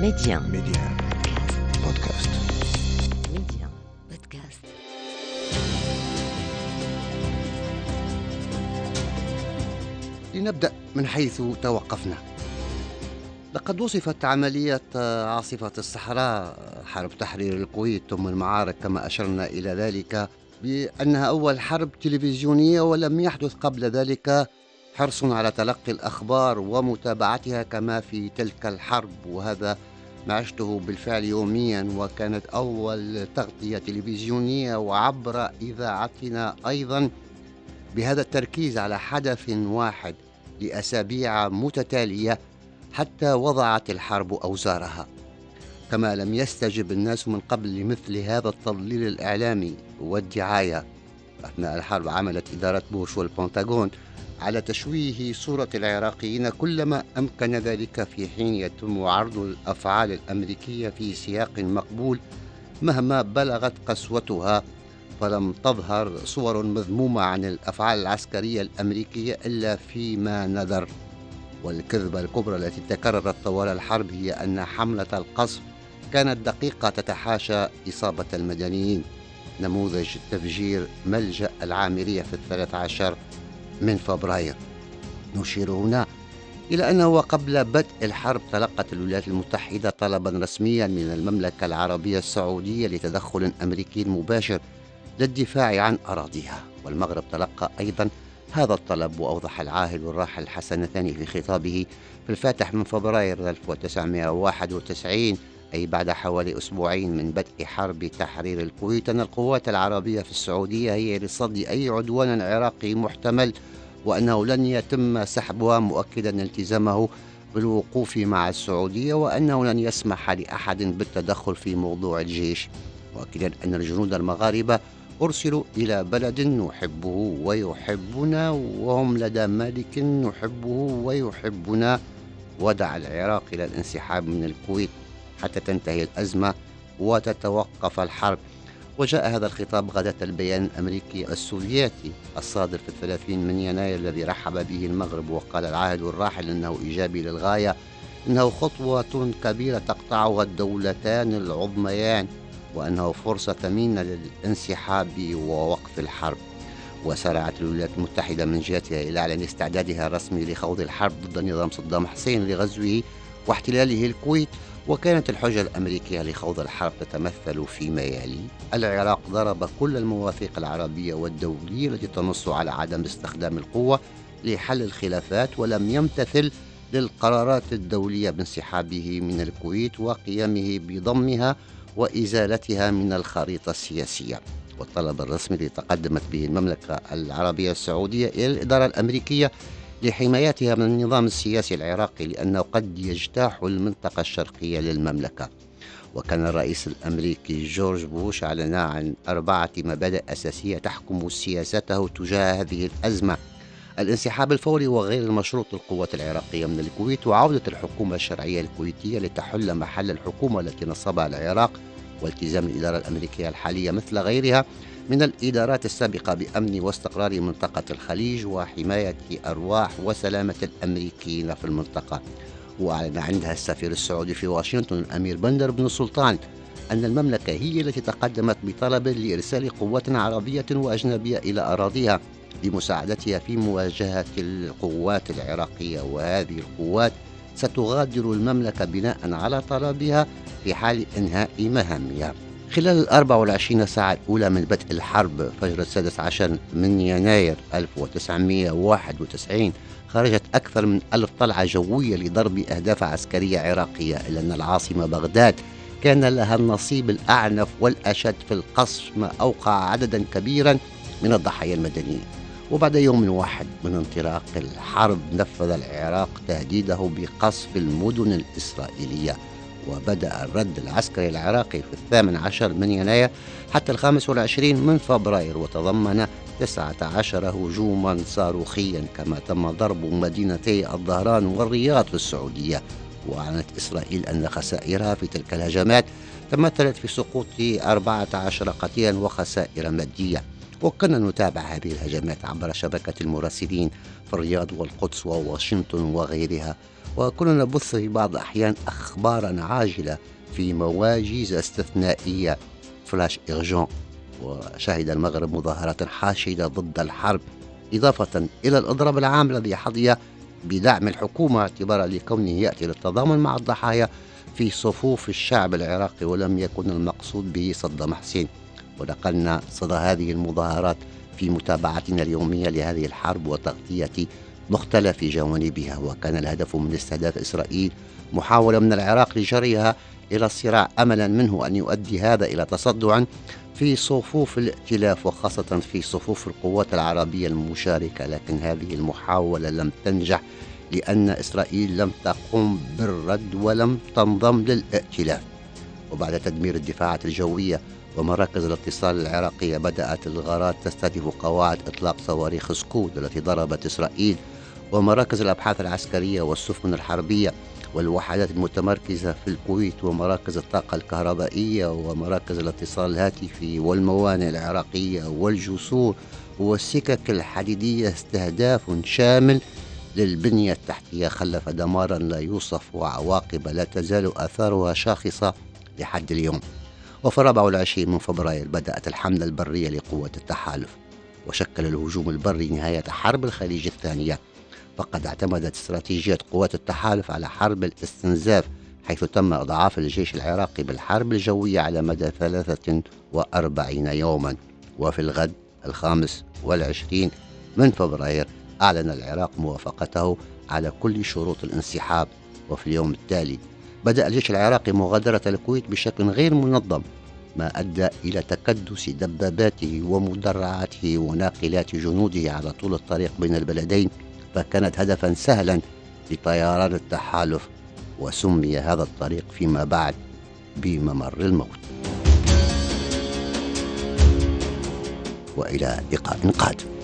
Média. Média. Podcast. Média. Podcast. لنبدأ من حيث توقفنا لقد وصفت عملية عاصفة الصحراء حرب تحرير الكويت ثم المعارك كما أشرنا إلى ذلك بأنها أول حرب تلفزيونية ولم يحدث قبل ذلك حرص على تلقي الأخبار ومتابعتها كما في تلك الحرب وهذا ما عشته بالفعل يوميا وكانت أول تغطية تلفزيونية وعبر إذاعتنا أيضا بهذا التركيز على حدث واحد لأسابيع متتالية حتى وضعت الحرب أوزارها. كما لم يستجب الناس من قبل لمثل هذا التضليل الإعلامي والدعاية أثناء الحرب عملت إدارة بوش والبنتاغون. على تشويه صورة العراقيين كلما أمكن ذلك في حين يتم عرض الأفعال الأمريكية في سياق مقبول مهما بلغت قسوتها فلم تظهر صور مذمومة عن الأفعال العسكرية الأمريكية إلا فيما نذر. والكذبة الكبرى التي تكررت طوال الحرب هي أن حملة القصف كانت دقيقة تتحاشى إصابة المدنيين. نموذج تفجير ملجأ العامرية في الثلاث عشر من فبراير. نشير هنا إلى أنه قبل بدء الحرب تلقت الولايات المتحدة طلبا رسميا من المملكة العربية السعودية لتدخل أمريكي مباشر للدفاع عن أراضيها. والمغرب تلقى أيضا هذا الطلب وأوضح العاهل الراحل حسن ثاني في خطابه في الفاتح من فبراير 1991 أي بعد حوالي أسبوعين من بدء حرب تحرير الكويت أن القوات العربية في السعودية هي لصد أي عدوان عراقي محتمل وأنه لن يتم سحبها مؤكدا التزامه بالوقوف مع السعودية وأنه لن يسمح لأحد بالتدخل في موضوع الجيش. مؤكدا أن الجنود المغاربة أرسلوا إلى بلد نحبه ويحبنا وهم لدى مالك نحبه ويحبنا. ودعا العراق إلى الانسحاب من الكويت. حتى تنتهي الأزمة وتتوقف الحرب. وجاء هذا الخطاب غداة البيان الأمريكي السوفيتي الصادر في الثلاثين من يناير الذي رحب به المغرب وقال العاهل الراحل أنه إيجابي للغاية إنه خطوة كبيرة تقطعها الدولتان العظميان وأنه فرصة ثمينة للانسحاب ووقف الحرب. وسارعت الولايات المتحدة من جهتها إلى إعلان استعدادها الرسمي لخوض الحرب ضد نظام صدام حسين لغزوه واحتلاله الكويت وكانت الحجة الأمريكية لخوض الحرب تتمثل فيما يلي العراق ضرب كل المواثيق العربية والدولية التي تنص على عدم استخدام القوة لحل الخلافات ولم يمتثل للقرارات الدولية بانسحابه من الكويت وقيامه بضمها وإزالتها من الخريطة السياسية. والطلب الرسمي الذي تقدمت به المملكة العربية السعودية إلى الإدارة الأمريكية لحمايتها من النظام السياسي العراقي لأنه قد يجتاح المنطقة الشرقية للمملكة. وكان الرئيس الأمريكي جورج بوش أعلن عن أربعة مبادئ أساسية تحكم سياسته تجاه هذه الأزمة. الانسحاب الفوري وغير المشروط للقوات العراقية من الكويت وعودة الحكومة الشرعية الكويتية لتحل محل الحكومة التي نصبها العراق والتزام الإدارة الأمريكية الحالية مثل غيرها من الإدارات السابقة بأمن واستقرار منطقة الخليج وحماية أرواح وسلامة الأمريكيين في المنطقة. وأعلن عندها السفير السعودي في واشنطن الأمير بندر بن سلطان أن المملكة هي التي تقدمت بطلب لإرسال قوات عربية وأجنبية إلى أراضيها لمساعدتها في مواجهة القوات العراقية. وهذه القوات ستغادر المملكة بناء على طلبها في حال إنهاء مهامها. خلال ال 24 ساعة الأولى من بدء الحرب فجر السادس عشر من يناير 1991 خرجت أكثر من ألف طلعة جوية لضرب أهداف عسكرية عراقية إلا أن العاصمة بغداد كان لها النصيب الأعنف والأشد في القصف ما أوقع عددا كبيرا من الضحايا المدنيين وبعد يوم واحد من انطلاق الحرب نفذ العراق تهديده بقصف المدن الإسرائيلية. وبدأ الرد العسكري العراقي في الثامن عشر من يناير حتى الخامس والعشرين من فبراير وتضمن تسعة عشر هجوما صاروخيا كما تم ضرب مدينتي الظهران والرياض في السعودية. وأعلنت إسرائيل أن خسائرها في تلك الهجمات تمثلت في سقوط أربعة عشر قتيلا وخسائر مادية. وكنا نتابع هذه الهجمات عبر شبكة المراسلين في الرياض والقدس وواشنطن وغيرها. وكنا نبث في بعض الأحيان أخبارا عاجلة في مواجز استثنائية. فلاش إيرجون وشهد المغرب مظاهرات حاشدة ضد الحرب إضافة إلى الإضراب العام الذي حظي بدعم الحكومة اعتبارا لكونه يأتي للتضامن مع الضحايا في صفوف الشعب العراقي ولم يكن المقصود به صدام حسين ونقلنا صدى هذه المظاهرات في متابعتنا اليومية لهذه الحرب وتغطية مختلف جوانبها وكان الهدف من استهداف إسرائيل محاولة من العراق لجريها إلى الصراع أملا منه أن يؤدي هذا إلى تصدع في صفوف الائتلاف وخاصة في صفوف القوات العربية المشاركة. لكن هذه المحاولة لم تنجح لأن إسرائيل لم تقم بالرد ولم تنضم للائتلاف. وبعد تدمير الدفاعات الجوية ومراكز الاتصال العراقية بدأت الغارات تستهدف قواعد إطلاق صواريخ سكود التي ضربت إسرائيل ومراكز الأبحاث العسكرية والسفن الحربية والوحدات المتمركزة في الكويت ومراكز الطاقة الكهربائية ومراكز الاتصال الهاتفي والموانئ العراقية والجسور والسكك الحديدية استهداف شامل للبنية التحتية خلف دمارا لا يوصف وعواقب لا تزال آثارها شاخصة لحد اليوم. وفي الرابع والعشرين من فبراير بدأت الحملة البرية لقوة التحالف وشكل الهجوم البري نهاية حرب الخليج الثانية فقد اعتمدت استراتيجية قوات التحالف على حرب الاستنزاف حيث تم إضعاف الجيش العراقي بالحرب الجوية على مدى 43 يوما. وفي الغد الخامس والعشرين من فبراير أعلن العراق موافقته على كل شروط الانسحاب. وفي اليوم التالي بدأ الجيش العراقي مغادرة الكويت بشكل غير منظم ما أدى إلى تكدس دباباته ومدرعاته وناقلات جنوده على طول الطريق بين البلدين. فكانت هدفا سهلا لطيران التحالف وسمي هذا الطريق فيما بعد بممر الموت. وإلى لقاء قادم.